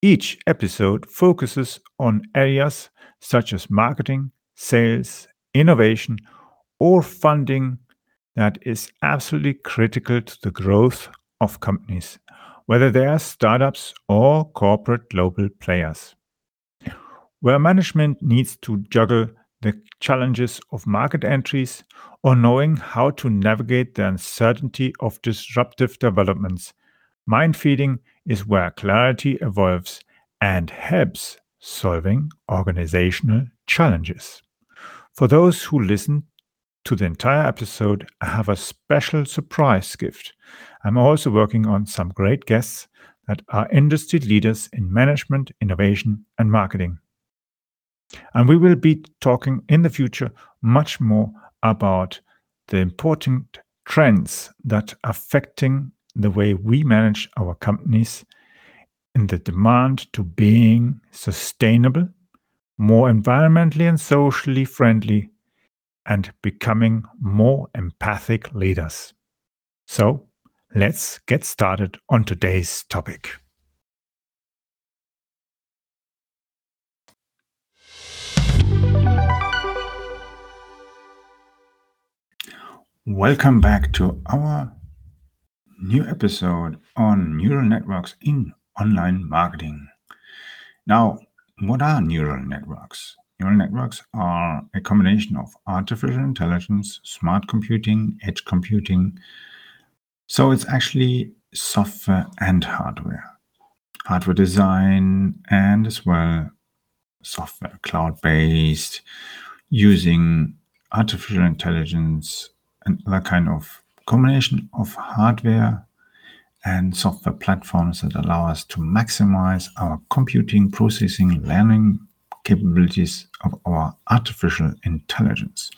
Each episode focuses on areas such as marketing, sales, innovation, or funding that is absolutely critical to the growth of companies, whether they are startups or corporate global players. Where management needs to juggle the challenges of market entries or knowing how to navigate the uncertainty of disruptive developments, mind feeding is where clarity evolves and helps solving organizational challenges. For those who listen to the entire episode, I have a special surprise gift. I'm also working on some great guests that are industry leaders in management, innovation, and marketing. And we will be talking in the future much more about the important trends that affecting the way we manage our companies in the demand to being sustainable, more environmentally and socially friendly, and becoming more empathic leaders. So, let's get started on today's topic. Welcome back to our new episode on neural networks in online marketing. Now, what are neural networks? Neural networks are a combination of artificial intelligence, smart computing, edge computing. So it's actually software and hardware. Hardware design and as well software, cloud based, using artificial intelligence and other kind of combination of hardware and software platforms that allow us to maximize our computing, processing, learning capabilities of our artificial intelligence.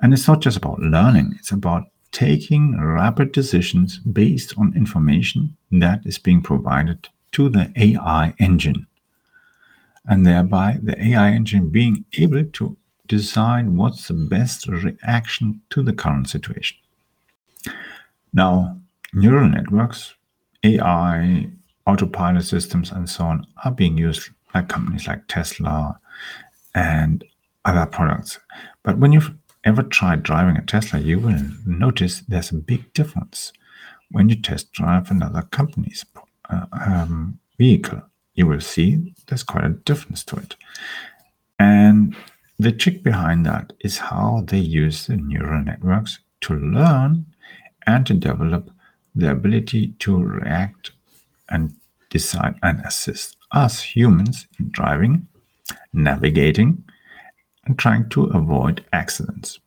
And it's not just about learning, it's about taking rapid decisions based on information that is being provided to the AI engine. And thereby, the AI engine being able to decide what's the best reaction to the current situation. Now, neural networks, AI, autopilot systems, and so on are being used by companies like Tesla and other products. But when you've ever tried driving a Tesla, you will notice there's a big difference when you test drive another company's uh, um, vehicle. You will see there's quite a difference to it. And the trick behind that is how they use the neural networks to learn and to develop the ability to react and decide and assist us humans in driving, navigating, and trying to avoid accidents.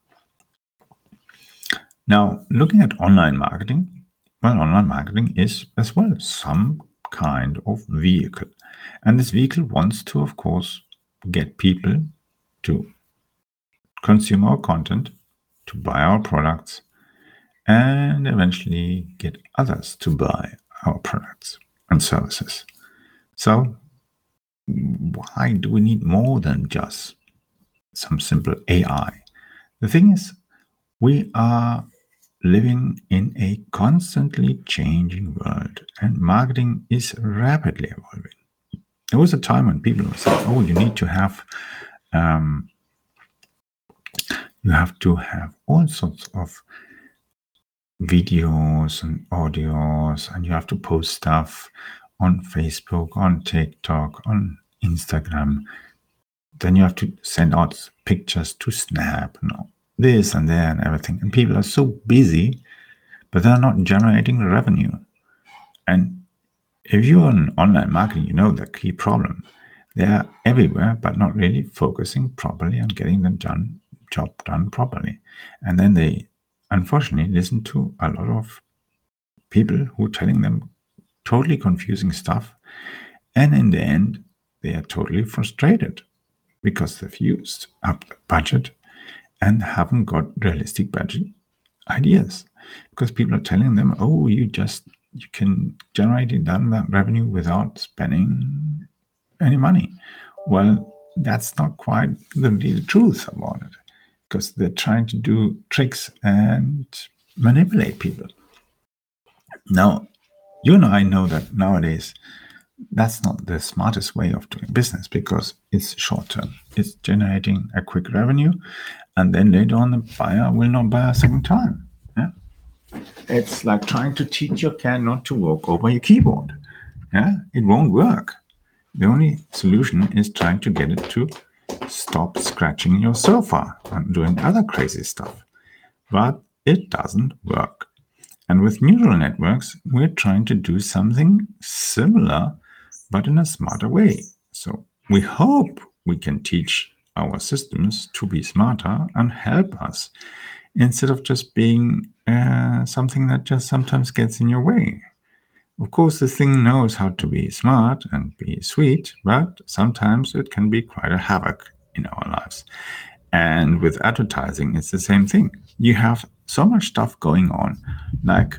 Now, looking at online marketing, well, online marketing is as well some kind of vehicle. And this vehicle wants to, of course, get people to consume our content, to buy our products, and eventually get others to buy our products and services. So, why do we need more than just some simple AI? The thing is, we are living in a constantly changing world, and marketing is rapidly evolving. There was a time when people said, "Oh, you need to have um, you have to have all sorts of videos and audios, and you have to post stuff on Facebook, on TikTok, on Instagram. Then you have to send out pictures to Snap and this and there and everything. And people are so busy, but they're not generating revenue. And if you're in online marketing, you know the key problem. They're everywhere, but not really focusing properly on getting the done job done properly. And then they unfortunately listen to a lot of people who are telling them totally confusing stuff. And in the end, they are totally frustrated because they've used up the budget and haven't got realistic budget ideas. Because people are telling them, oh, you just you can generate that revenue without spending any money. Well, that's not quite the real truth about it because they're trying to do tricks and manipulate people. Now, you and I know that nowadays that's not the smartest way of doing business because it's short term. It's generating a quick revenue, and then later on, the buyer will not buy a second time. Yeah? It's like trying to teach your cat not to walk over your keyboard. Yeah, it won't work. The only solution is trying to get it to stop scratching your sofa and doing other crazy stuff. But it doesn't work. And with neural networks, we're trying to do something similar, but in a smarter way. So we hope we can teach our systems to be smarter and help us instead of just being uh, something that just sometimes gets in your way. Of course, the thing knows how to be smart and be sweet, but sometimes it can be quite a havoc in our lives. And with advertising, it's the same thing. You have so much stuff going on, like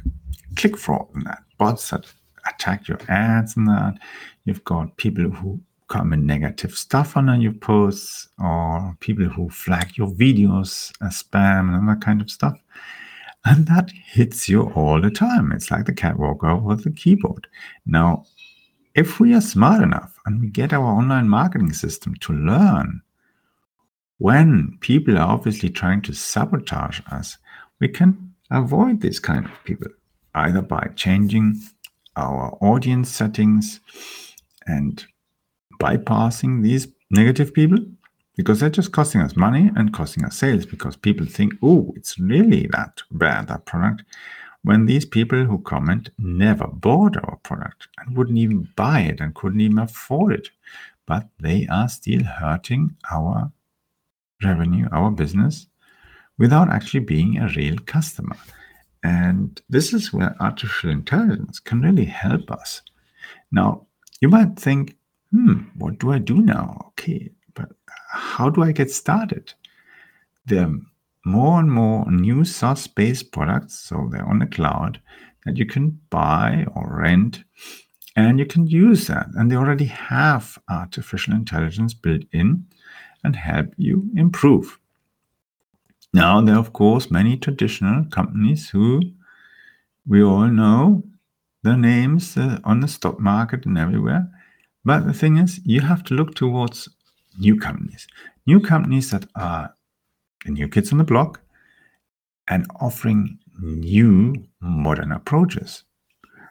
click fraud and that, bots that attack your ads and that. You've got people who comment negative stuff on your posts, or people who flag your videos as spam and that kind of stuff. And that hits you all the time. It's like the catwalk with the keyboard. Now, if we are smart enough and we get our online marketing system to learn when people are obviously trying to sabotage us, we can avoid this kind of people either by changing our audience settings and bypassing these negative people because they're just costing us money and costing us sales because people think, oh, it's really that bad, that product. When these people who comment never bought our product and wouldn't even buy it and couldn't even afford it, but they are still hurting our revenue, our business, without actually being a real customer. And this is where artificial intelligence can really help us. Now, you might think, hmm, what do I do now? Okay, but how do I get started? There are more and more new SaaS based products, so they're on the cloud, that you can buy or rent, and you can use that. And they already have artificial intelligence built in and help you improve. Now, there are, of course, many traditional companies who we all know the names uh, on the stock market and everywhere. But the thing is, you have to look towards new companies, new companies that are the new kids on the block and offering new modern approaches.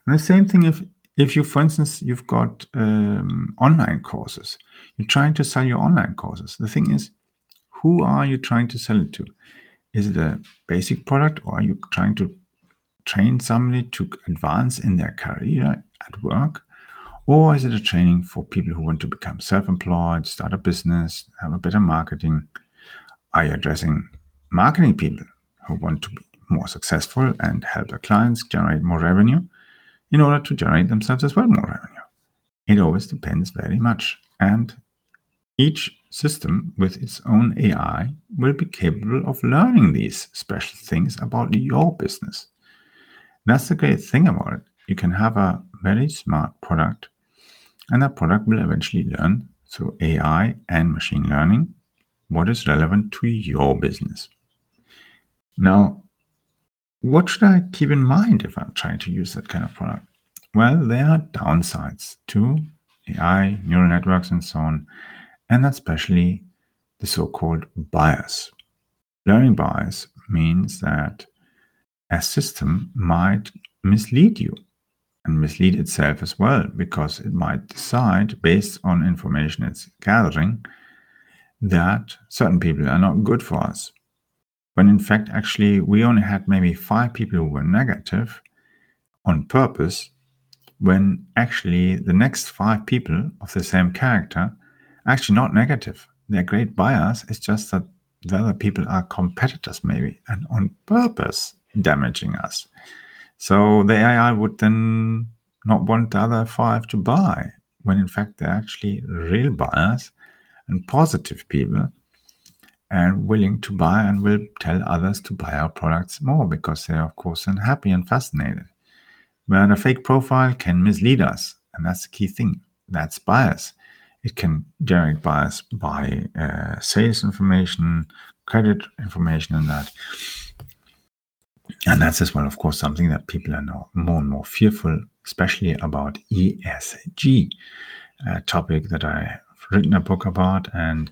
And the same thing if if you, for instance, you've got um, online courses, you're trying to sell your online courses. The thing is, who are you trying to sell it to? Is it a basic product, or are you trying to train somebody to advance in their career at work? Or is it a training for people who want to become self employed, start a business, have a better marketing? Are you addressing marketing people who want to be more successful and help their clients generate more revenue in order to generate themselves as well more revenue? It always depends very much. And each system with its own AI will be capable of learning these special things about your business. That's the great thing about it. You can have a very smart product and that product will eventually learn through AI and machine learning what is relevant to your business. Now, what should I keep in mind if I'm trying to use that kind of product? Well, there are downsides to AI, neural networks, and so on, and especially the so called bias. Learning bias means that a system might mislead you and mislead itself as well because it might decide based on information it's gathering that certain people are not good for us when in fact actually we only had maybe five people who were negative on purpose when actually the next five people of the same character actually not negative. They're great buyers it's just that the other people are competitors maybe and on purpose damaging us. So the AI would then not want the other five to buy, when in fact they're actually real buyers and positive people and willing to buy and will tell others to buy our products more because they're, of course, unhappy and fascinated. Where a fake profile can mislead us, and that's the key thing. That's bias. It can generate bias by uh, sales information, credit information, and that. And that's as well, of course, something that people are now more and more fearful, especially about ESG, a topic that I've written a book about. And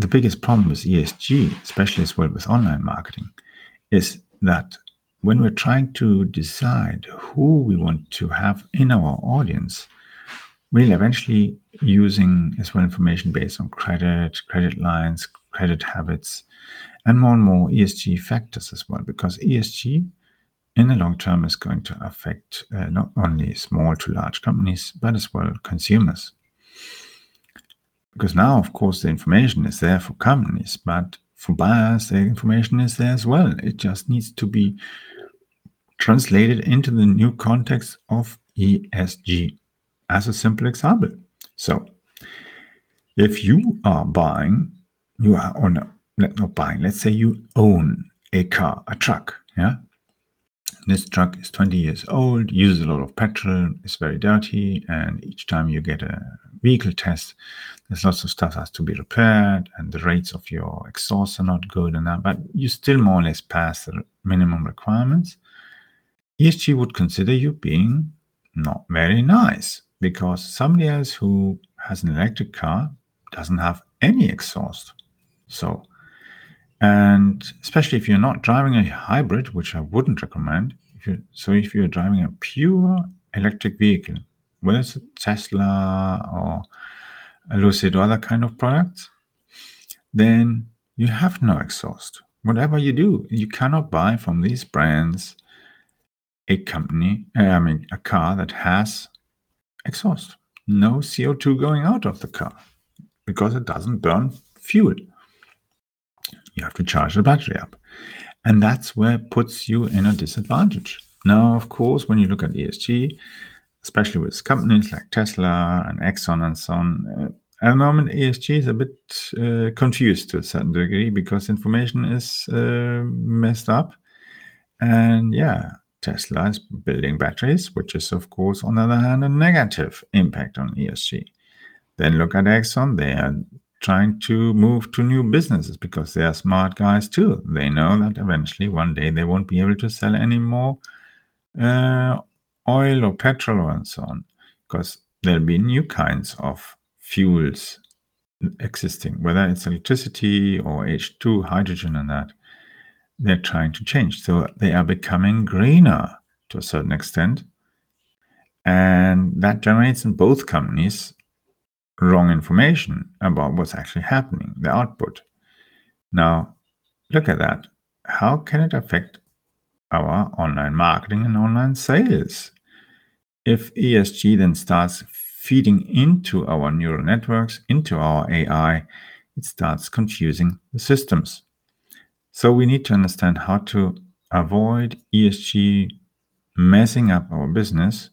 the biggest problem with ESG, especially as well with online marketing, is that when we're trying to decide who we want to have in our audience, we'll eventually using as well information based on credit, credit lines, credit habits, and more and more ESG factors as well, because ESG in the long term is going to affect uh, not only small to large companies, but as well consumers. Because now, of course, the information is there for companies, but for buyers, the information is there as well. It just needs to be translated into the new context of ESG as a simple example. So, if you are buying, you are on not buying, let's say you own a car, a truck, yeah? This truck is 20 years old, uses a lot of petrol, is very dirty, and each time you get a vehicle test, there's lots of stuff has to be repaired, and the rates of your exhaust are not good and that, but you still more or less pass the minimum requirements. ESG would consider you being not very nice because somebody else who has an electric car doesn't have any exhaust. So and especially if you're not driving a hybrid, which I wouldn't recommend. If you, so if you're driving a pure electric vehicle, whether it's a Tesla or Lucid other kind of products, then you have no exhaust. Whatever you do, you cannot buy from these brands a company, uh, I mean, a car that has exhaust. No CO2 going out of the car because it doesn't burn fuel you have to charge the battery up. And that's where it puts you in a disadvantage. Now, of course, when you look at ESG, especially with companies like Tesla and Exxon and so on, uh, at the moment, ESG is a bit uh, confused to a certain degree because information is uh, messed up. And yeah, Tesla is building batteries, which is, of course, on the other hand, a negative impact on ESG. Then look at Exxon, they are trying to move to new businesses because they are smart guys too. They know that eventually one day they won't be able to sell any more uh, oil or petrol and so on because there'll be new kinds of fuels existing, whether it's electricity or H2, hydrogen, and that. They're trying to change. So they are becoming greener to a certain extent. And that generates in both companies wrong information about what's actually happening, the output. Now, look at that. How can it affect our online marketing and online sales? If ESG then starts feeding into our neural networks, into our AI, it starts confusing the systems. So we need to understand how to avoid ESG messing up our business,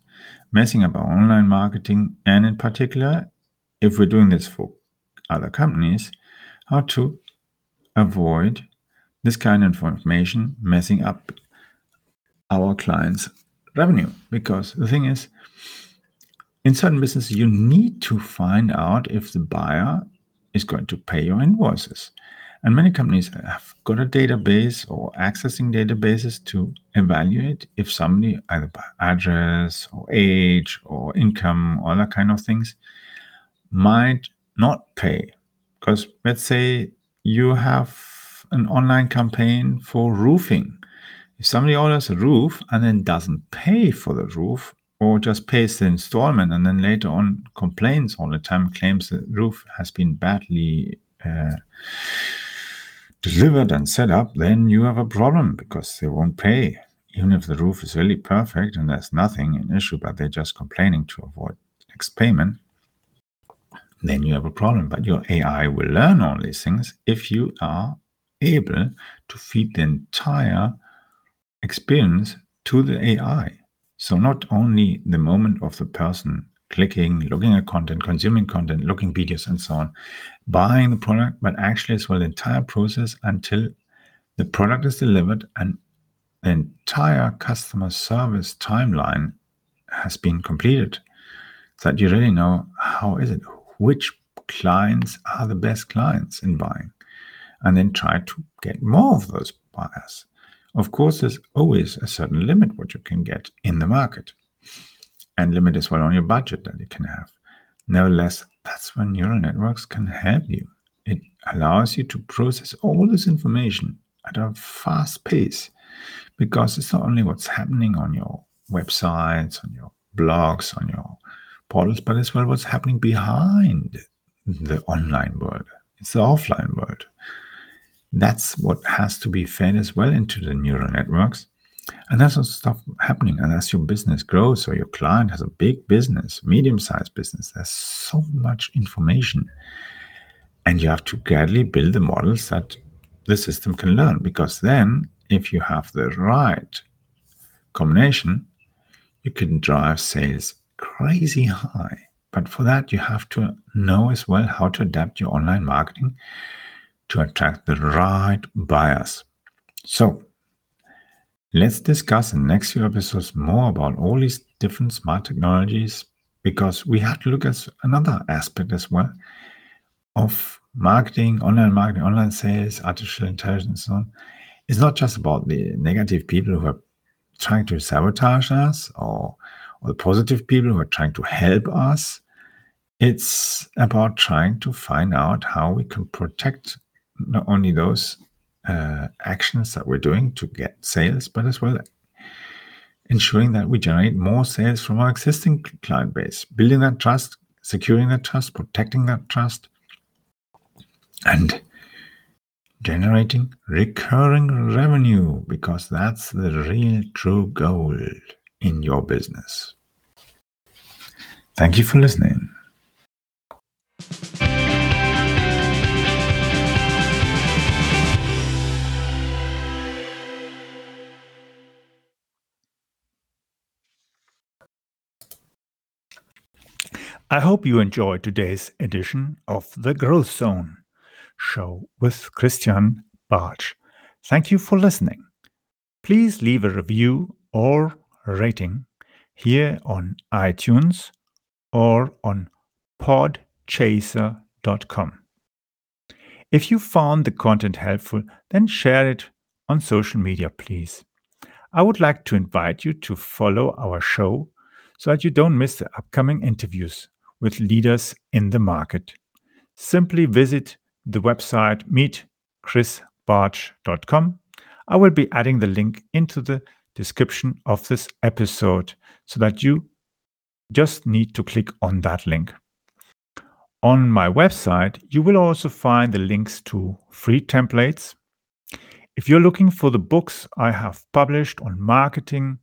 messing up our online marketing, and in particular, if we're doing this for other companies, how to avoid this kind of information messing up our clients' revenue. Because the thing is, in certain businesses, you need to find out if the buyer is going to pay your invoices. And many companies have got a database or accessing databases to evaluate if somebody, either by address or age or income or other kind of things, might not pay. Because let's say you have an online campaign for roofing. If somebody orders a roof and then doesn't pay for the roof, or just pays the installment and then later on complains all the time, claims the roof has been badly uh, delivered and set up, then you have a problem because they won't pay. Even if the roof is really perfect and there's nothing an issue, but they're just complaining to avoid next payment, then you have a problem. But your AI will learn all these things if you are able to feed the entire experience to the AI. So not only the moment of the person clicking, looking at content, consuming content, looking videos, and so on, buying the product, but actually as well the entire process until the product is delivered and the entire customer service timeline has been completed. So that you really know how is it, which clients are the best clients in buying, and then try to get more of those buyers. Of course, there's always a certain limit what you can get in the market, and limit as well on your budget that you can have. Nevertheless, that's when neural networks can help you. It allows you to process all this information at a fast pace because it's not only what's happening on your websites, on your blogs, on your portals, but as well what's happening behind the online world. It's the offline world. That's what has to be fed as well into the neural networks. And that's what's stuff happening. And as your business grows or your client has a big business, medium sized business, there's so much information. And you have to gradually build the models that the system can learn. Because then, if you have the right combination, you can drive sales crazy high. But for that, you have to know as well how to adapt your online marketing to attract the right buyers. So, let's discuss in next few episodes more about all these different smart technologies because we have to look at another aspect as well of marketing, online marketing, online sales, artificial intelligence, so on. It's not just about the negative people who are trying to sabotage us or, or the positive people who are trying to help us. It's about trying to find out how we can protect not only those uh, actions that we're doing to get sales, but as well ensuring that we generate more sales from our existing client base, building that trust, securing that trust, protecting that trust, and generating recurring revenue because that's the real true goal in your business. Thank you for listening. I hope you enjoyed today's edition of the Growth Zone show with Christian Bartsch. Thank you for listening. Please leave a review or rating here on iTunes or on podchaser.com. If you found the content helpful, then share it on social media, please. I would like to invite you to follow our show so that you don't miss the upcoming interviews with leaders in the market. Simply visit the website meetchrisbartsch.com. I will be adding the link into the description of this episode so that you just need to click on that link. On my website, you will also find the links to free templates. If you're looking for the books I have published on marketing,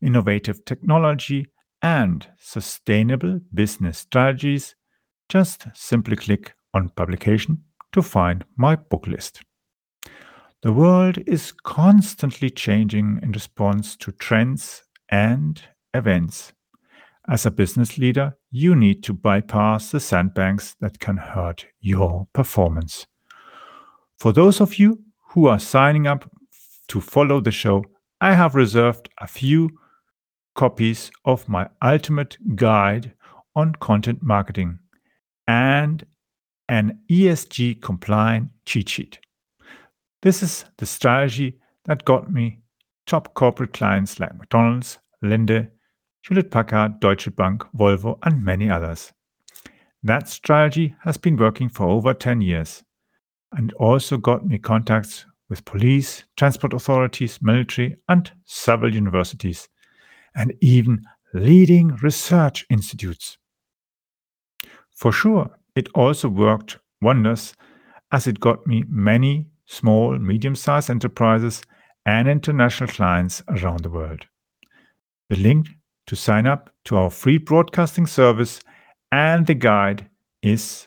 innovative technology, and sustainable business strategies, just simply click on publication to find my book list. The world is constantly changing in response to trends and events. As a business leader, you need to bypass the sandbanks that can hurt your performance. For those of you who are signing up to follow the show, I have reserved a few copies of my ultimate guide on content marketing and an ESG compliant cheat sheet. This is the strategy that got me top corporate clients like McDonald's, Linde, Hewlett Packard, Deutsche Bank, Volvo, and many others. That strategy has been working for over 10 years and also got me contacts with police, transport authorities, military, and several universities and even leading research institutes. For sure, it also worked wonders as it got me many small, medium sized enterprises and international clients around the world. The link to sign up to our free broadcasting service and the guide is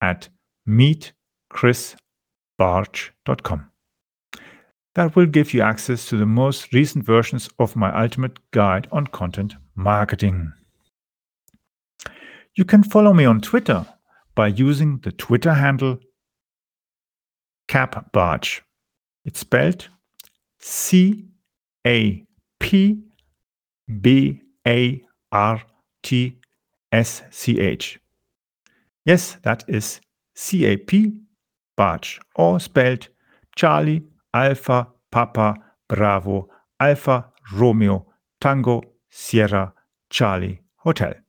at meetchrisbartsch.com. That will give you access to the most recent versions of my ultimate guide on content marketing. You can follow me on Twitter by using the Twitter handle CapBartsch. It's spelled C A P B A R T S C H. Yes, that is C A P Barge, or spelled Charlie Alpha Papa Bravo Alpha Romeo Tango Sierra Charlie Hotel.